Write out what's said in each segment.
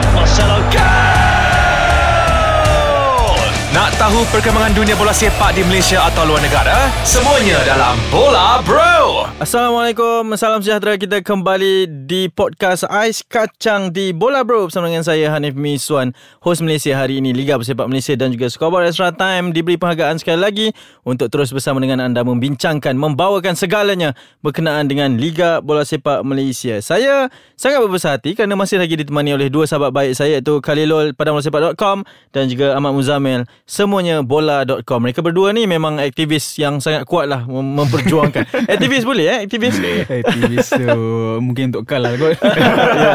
for Marcelo. Tahu perkembangan dunia bola sepak di Malaysia atau luar negara? Semuanya dalam Bola Bro. Assalamualaikum, salam sejahtera kita kembali di podcast Ais Kacang di Bola Bro bersama dengan saya Hanif Miswan, host Malaysia hari ini Liga Bersepak Malaysia dan juga Scoreboard Extra Time diberi penghargaan sekali lagi untuk terus bersama dengan anda membincangkan, membawakan segalanya berkenaan dengan Liga Bola Sepak Malaysia. Saya sangat berbesar hati kerana masih lagi ditemani oleh dua sahabat baik saya iaitu Khalilul padangbolasepak.com dan juga Ahmad Muzamil semuanya bola.com. Mereka berdua ni memang aktivis yang sangat kuat lah mem- memperjuangkan. aktivis boleh eh? Aktivis? Boleh. Aktivis tu mungkin untuk kal lah kot. ya,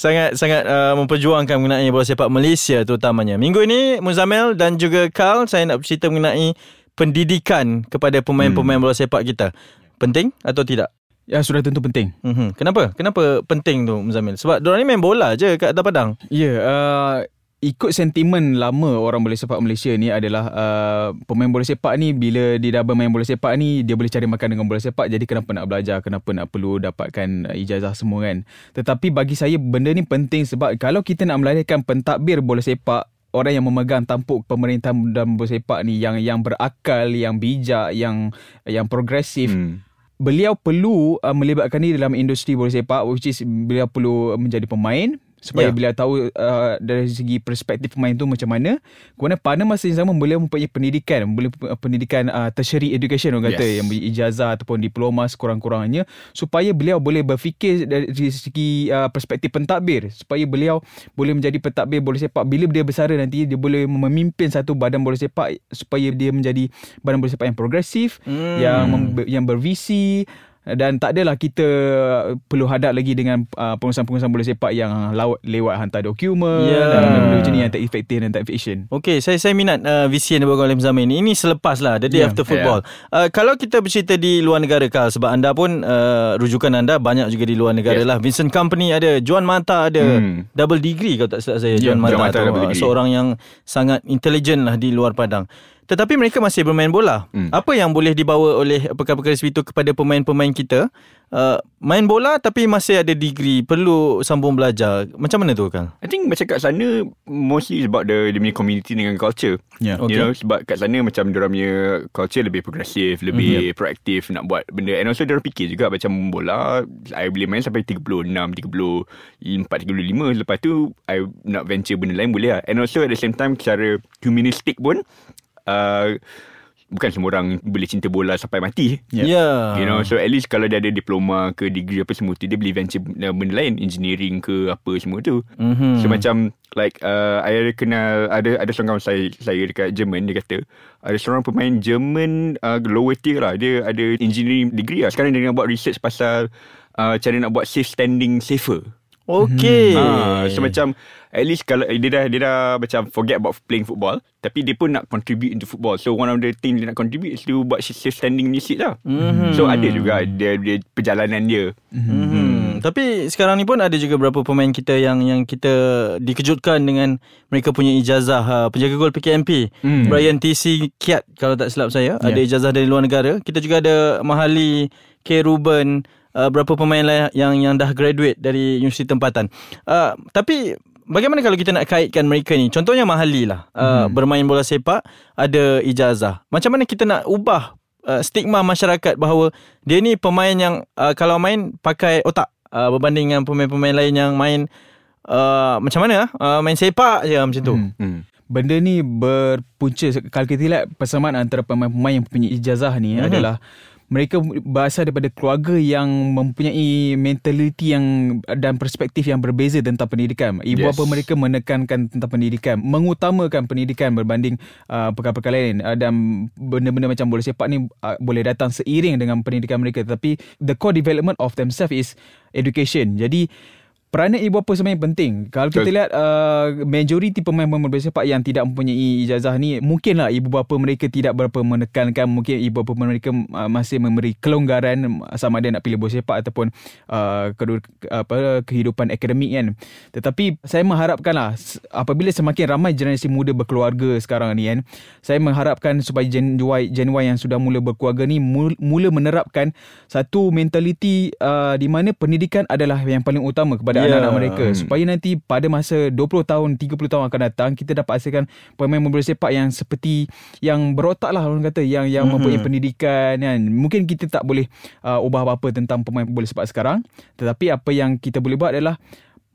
sangat sangat uh, memperjuangkan mengenai bola sepak Malaysia terutamanya. Minggu ini Muzamil dan juga Carl saya nak bercerita mengenai pendidikan kepada pemain-pemain bola sepak kita. Penting atau tidak? ya sudah tentu penting. Mm-hmm. Kenapa? Kenapa penting tu Muzamil? Sebab diorang ni main bola je kat atas padang. Ya, uh, ikut sentimen lama orang bola sepak Malaysia ni adalah uh, pemain bola sepak ni bila dia dah bermain bola sepak ni dia boleh cari makan dengan bola sepak. Jadi kenapa nak belajar kenapa nak perlu dapatkan ijazah semua kan. Tetapi bagi saya benda ni penting sebab kalau kita nak melahirkan pentadbir bola sepak orang yang memegang tampuk pemerintahan dalam bola sepak ni yang yang berakal yang bijak yang yang progresif hmm. beliau perlu uh, melibatkan diri dalam industri bola sepak which is beliau perlu menjadi pemain supaya yeah. beliau tahu uh, dari segi perspektif pemain tu macam mana kemudian pada masa yang sama beliau mempunyai pendidikan boleh pendidikan uh, tertiary education orang kata yes. yang ijazah ataupun diploma sekurang-kurangnya supaya beliau boleh berfikir dari segi uh, perspektif pentadbir supaya beliau boleh menjadi pentadbir bola sepak bila dia besar nanti dia boleh memimpin satu badan bola sepak supaya dia menjadi badan bola sepak yang progresif hmm. yang yang bervisi dan tak adalah kita perlu hadap lagi dengan uh, pengurusan-pengurusan bola sepak yang lawat, lewat hantar dokumen yeah. dan benda macam ni yang tak efektif dan tak efisien. Okey, saya saya minat uh, visi yang dibawa oleh Zaman ini. Ini selepas lah, the day yeah. after football. Yeah. Uh, kalau kita bercerita di luar negara, Kal, sebab anda pun uh, rujukan anda banyak juga di luar negara yeah. lah. Vincent Company ada, Juan Mata ada, hmm. double degree kalau tak silap saya. Yeah, Juan Mata, Mata tu, uh, seorang yang sangat intelligent lah di luar padang. Tetapi mereka masih bermain bola. Hmm. Apa yang boleh dibawa oleh perkara-perkara seperti itu kepada pemain-pemain kita? Uh, main bola tapi masih ada degree, perlu sambung belajar. Macam mana tu kan? I think macam kat sana mostly about the the community dengan culture. Yeah. Okay. You know sebab kat sana macam dia punya culture lebih progresif, lebih mm-hmm. proaktif nak buat benda. And also dia fikir juga macam bola I boleh main sampai 36, 34, 35 lepas tu I nak venture benda lain boleh lah. And also at the same time secara humanistic pun uh, bukan semua orang boleh cinta bola sampai mati. Yeah. yeah. You know, so at least kalau dia ada diploma ke degree apa semua tu, dia boleh venture benda lain, engineering ke apa semua tu. Mm-hmm. So macam like uh, I kenal ada ada seorang kawan saya saya dekat Jerman dia kata ada seorang pemain Jerman uh, lower tier lah dia ada engineering degree lah sekarang dia nak buat research pasal uh, cara nak buat safe standing safer Okay. Hmm. Ha, so macam at least kalau dia dah dia dah macam forget about playing football tapi dia pun nak contribute into football. So one of the thing dia nak contribute is to buat standing seat lah. Mm-hmm. So ada juga dia, dia perjalanan dia. Mm-hmm. Mm. Tapi sekarang ni pun ada juga beberapa pemain kita yang yang kita dikejutkan dengan mereka punya ijazah uh, penjaga gol PKMP. Mm. Brian TC Kiat kalau tak silap saya yeah. ada ijazah dari luar negara. Kita juga ada Mahali K Ruben uh, berapa pemain lain yang yang dah graduate dari universiti tempatan. Uh, tapi bagaimana kalau kita nak kaitkan mereka ni? Contohnya Mahali lah. Uh, hmm. bermain bola sepak ada ijazah. Macam mana kita nak ubah uh, stigma masyarakat bahawa dia ni pemain yang uh, kalau main pakai otak uh, berbanding dengan pemain-pemain lain yang main uh, macam mana uh, main sepak je macam tu. Hmm. Hmm. Benda ni berpunca kalau kita lihat persamaan antara pemain-pemain yang punya ijazah ni hmm. adalah mereka berasal daripada keluarga yang mempunyai mentaliti yang dan perspektif yang berbeza tentang pendidikan. Ibu yes. bapa mereka menekankan tentang pendidikan, mengutamakan pendidikan berbanding uh, perkara-perkara lain uh, dan benda-benda macam bola sepak ni uh, boleh datang seiring dengan pendidikan mereka tapi the core development of themselves is education. Jadi peranan ibu bapa sebenarnya penting. Kalau kita lihat uh, majoriti pemain-pemain bola sepak yang tidak mempunyai ijazah ni, mungkinlah ibu bapa mereka tidak berapa menekankan, mungkin ibu bapa mereka uh, masih memberi kelonggaran sama ada nak pilih bola sepak ataupun uh, apa kehidupan akademik kan. Tetapi saya mengharapkanlah apabila semakin ramai generasi muda berkeluarga sekarang ni kan, saya mengharapkan supaya Gen Y, Gen Y yang sudah mula berkeluarga ni mula menerapkan satu mentaliti uh, di mana pendidikan adalah yang paling utama kepada yeah. Anak-anak mereka hmm. supaya nanti pada masa 20 tahun 30 tahun akan datang kita dapat hasilkan pemain bola sepak yang seperti yang berotak lah orang kata yang yang hmm. mempunyai pendidikan kan mungkin kita tak boleh uh, ubah apa-apa tentang pemain bola sepak sekarang tetapi apa yang kita boleh buat adalah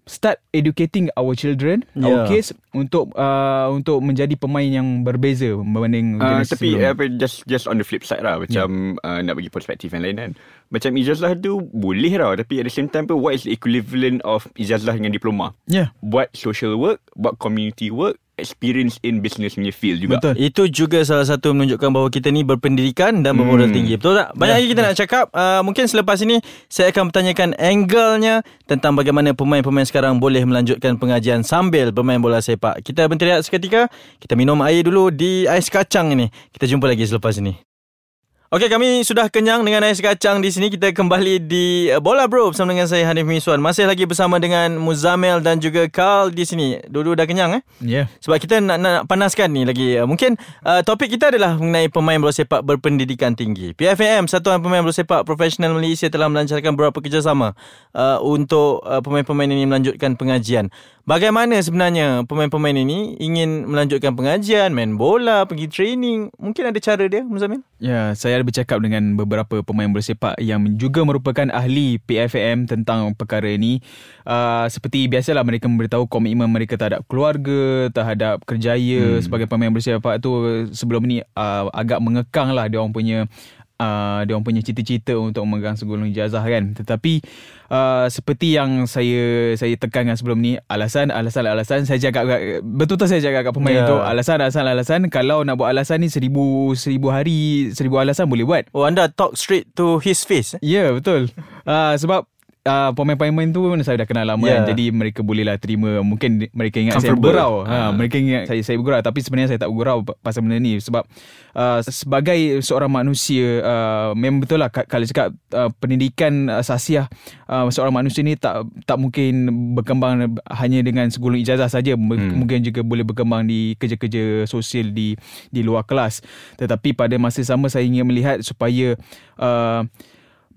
start educating our children yeah. our kids untuk uh, untuk menjadi pemain yang berbeza berbanding uh, tapi apa just just on the flip side lah macam yeah. uh, nak bagi perspektif yang lain kan macam ijazah tu boleh lah tapi at the same time pun what is the equivalent of ijazah dengan diploma yeah buat social work buat community work experience in business punya field juga. Betul. Itu juga salah satu menunjukkan bahawa kita ni berpendidikan dan bermodal hmm. tinggi. Betul tak? Banyak ya. lagi kita nak cakap. Uh, mungkin selepas ini saya akan bertanyakan angle-nya tentang bagaimana pemain-pemain sekarang boleh melanjutkan pengajian sambil bermain bola sepak. Kita berhenti seketika. Kita minum air dulu di ais kacang ini. Kita jumpa lagi selepas ini. Okey, kami sudah kenyang dengan ais kacang di sini. Kita kembali di uh, Bola Bro bersama dengan saya Hanif Miswan. Masih lagi bersama dengan Muzamel dan juga Carl di sini. Dua-dua dah kenyang eh? Ya. Yeah. Sebab kita nak, nak panaskan ni lagi. Uh, mungkin uh, topik kita adalah mengenai pemain bola sepak berpendidikan tinggi. PFAM, Satuan Pemain Bola Sepak Profesional Malaysia telah melancarkan beberapa kerjasama uh, untuk uh, pemain-pemain ini melanjutkan pengajian. Bagaimana sebenarnya pemain-pemain ini ingin melanjutkan pengajian, main bola, pergi training? Mungkin ada cara dia, Muzamil? Ya, saya ada bercakap dengan beberapa pemain bola sepak yang juga merupakan ahli PFM tentang perkara ini. Uh, seperti biasalah mereka memberitahu komitmen mereka terhadap keluarga, terhadap kerjaya hmm. sebagai pemain bola sepak tu sebelum ni uh, agak mengekang lah dia orang punya uh, dia orang punya cita-cita untuk memegang segulung ijazah kan? Tetapi uh, seperti yang saya saya tekankan sebelum ni alasan alasan alasan saya jaga betul tak saya jaga kat pemain yeah. tu? Alasan alasan alasan kalau nak buat alasan ni seribu seribu hari seribu alasan boleh buat. Oh anda talk straight to his face ya yeah, betul. Uh, sebab uh, pemain-pemain tu saya dah kenal lama yeah. kan jadi mereka bolehlah terima. Mungkin mereka ingat saya bergurau. Ha, uh. mereka ingat saya saya bergurau. Tapi sebenarnya saya tak bergurau pasal benda ni. Sebab uh, sebagai seorang manusia uh, memang betul lah kalau cakap uh, pendidikan asasiah uh, seorang manusia ni tak tak mungkin berkembang hanya dengan segulung ijazah saja. Hmm. mungkin juga boleh berkembang di kerja-kerja sosial di di luar kelas. Tetapi pada masa sama saya ingin melihat supaya uh,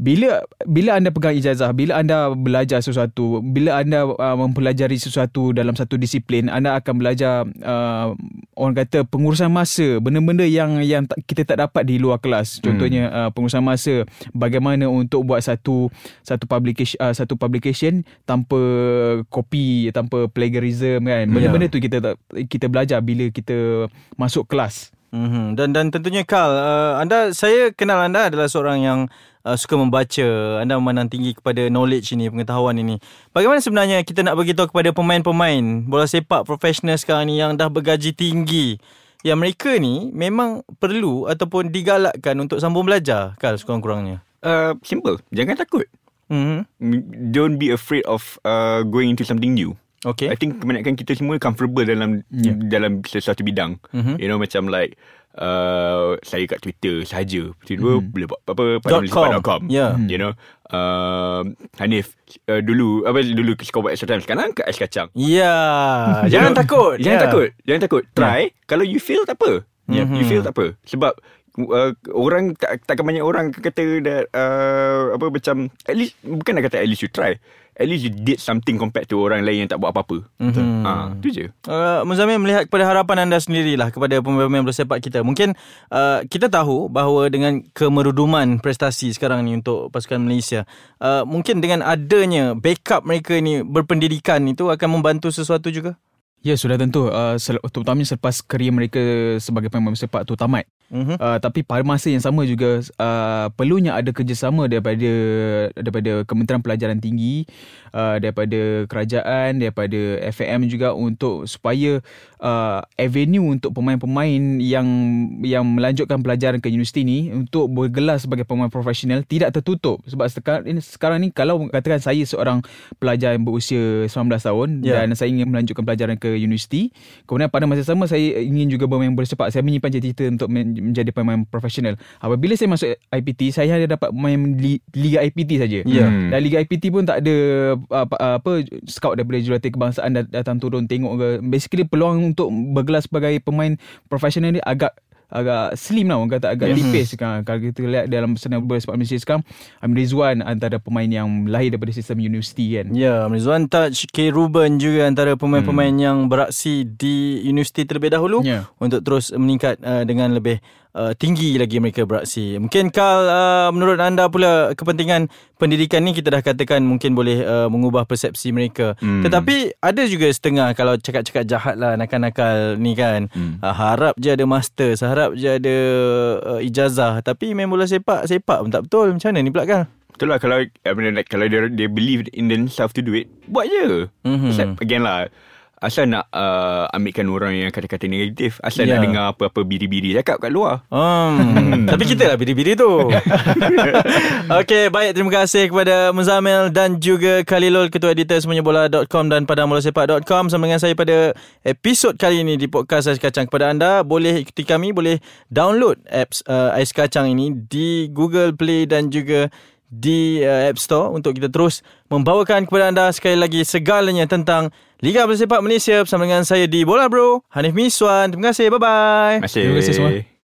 bila bila anda pegang ijazah bila anda belajar sesuatu bila anda uh, mempelajari sesuatu dalam satu disiplin anda akan belajar uh, orang kata pengurusan masa benda-benda yang yang kita tak dapat di luar kelas hmm. contohnya hmm. uh, pengurusan masa bagaimana untuk buat satu satu publication uh, satu publication tanpa copy tanpa plagiarism kan benda-benda yeah. tu kita kita belajar bila kita masuk kelas Mm-hmm. Dan dan tentunya Carl, uh, anda saya kenal anda adalah seorang yang uh, suka membaca, anda memandang tinggi kepada knowledge ini, pengetahuan ini. Bagaimana sebenarnya kita nak beritahu kepada pemain-pemain bola sepak profesional sekarang ni yang dah bergaji tinggi yang mereka ni memang perlu ataupun digalakkan untuk sambung belajar, Carl sekurang-kurangnya? Uh, simple, jangan takut. Mm-hmm. Don't be afraid of uh, going into something new. Okay. I think kebanyakan kita semua comfortable dalam yeah. dalam sesuatu bidang. Mm-hmm. You know macam like uh, saya kat Twitter saja. Tiba-tiba mm-hmm. boleh buat apa pada Yeah. You know uh, Hanif uh, dulu apa dulu suka buat extra time sekarang kat ais kacang. Yeah. Jangan takut. Jangan yeah. takut. Jangan takut. Try. Yeah. Kalau you feel tak apa. Yeah. Mm-hmm. You feel tak apa. Sebab Uh, orang tak takkan banyak orang kata that uh, apa macam at least bukan nak kata at least you try at least you did something compared to orang lain yang tak buat apa-apa. Mm-hmm. Ha, tu je. Uh, Muzamil melihat kepada harapan anda sendirilah kepada pemain-pemain bersepak kita. Mungkin uh, kita tahu bahawa dengan kemeruduman prestasi sekarang ni untuk pasukan Malaysia, uh, mungkin dengan adanya backup mereka ni berpendidikan itu akan membantu sesuatu juga? Ya, sudah tentu. Uh, terutamanya selepas kerjaya mereka sebagai pemain sepak tu tamat. Uh-huh. Uh, tapi pada masa yang sama juga uh, perlunya ada kerjasama daripada daripada Kementerian Pelajaran Tinggi, uh, daripada kerajaan, daripada FAM juga untuk supaya uh, avenue untuk pemain-pemain yang yang melanjutkan pelajaran ke universiti ni untuk bergelar sebagai pemain profesional tidak tertutup sebab sekarang ini sekarang ni kalau katakan saya seorang pelajar yang berusia 19 tahun yeah. dan saya ingin melanjutkan pelajaran ke universiti kemudian pada masa sama saya ingin juga bermain bersepak saya menyimpan cita-cita untuk menjadi pemain profesional. Apabila saya masuk IPT, saya hanya dapat main Liga IPT saja. Yeah. Hmm. Dan Liga IPT pun tak ada apa, apa scout daripada jurulatih kebangsaan datang turun tengok ke. Basically peluang untuk bergelar sebagai pemain profesional ni agak agak slim lah orang kata agak mm-hmm. tipis sekarang kalau kita lihat dalam senarai sepak Malaysia sekarang Amir Rizwan antara pemain yang lahir daripada sistem universiti kan ya Amir Rizwan touch K Ruben juga antara pemain-pemain mm. yang beraksi di universiti terlebih dahulu yeah. untuk terus meningkat uh, dengan lebih uh, tinggi lagi mereka beraksi. Mungkin Kal uh, menurut anda pula kepentingan pendidikan ni kita dah katakan mungkin boleh uh, mengubah persepsi mereka. Hmm. Tetapi ada juga setengah kalau cakap-cakap jahat lah nakal-nakal ni kan. Hmm. Uh, harap je ada master, harap je ada uh, ijazah tapi main bola sepak sepak pun tak betul. Macam mana ni pula kan? Betul lah kalau I mean, like, kalau dia, dia believe in themselves to do it, buat je. Mm-hmm. Again lah, Asal nak uh, ambilkan orang yang kata-kata negatif. Asal yeah. nak dengar apa-apa biri-biri cakap kat luar. Hmm. Tapi kita lah biri-biri tu. Okay baik. Terima kasih kepada Muzamil Dan juga Khalilul Ketua Editor semuanyabola.com Dan padangmolasepak.com Sama dengan saya pada episod kali ini Di podcast Ais Kacang. Kepada anda Boleh ikuti kami Boleh download apps uh, Ais Kacang ini Di Google Play dan juga di uh, App Store untuk kita terus membawakan kepada anda sekali lagi segalanya tentang Liga Bola Sepak Malaysia bersama dengan saya di Bola Bro, Hanif Miswan. Terima kasih. Bye-bye. Terima kasih semua.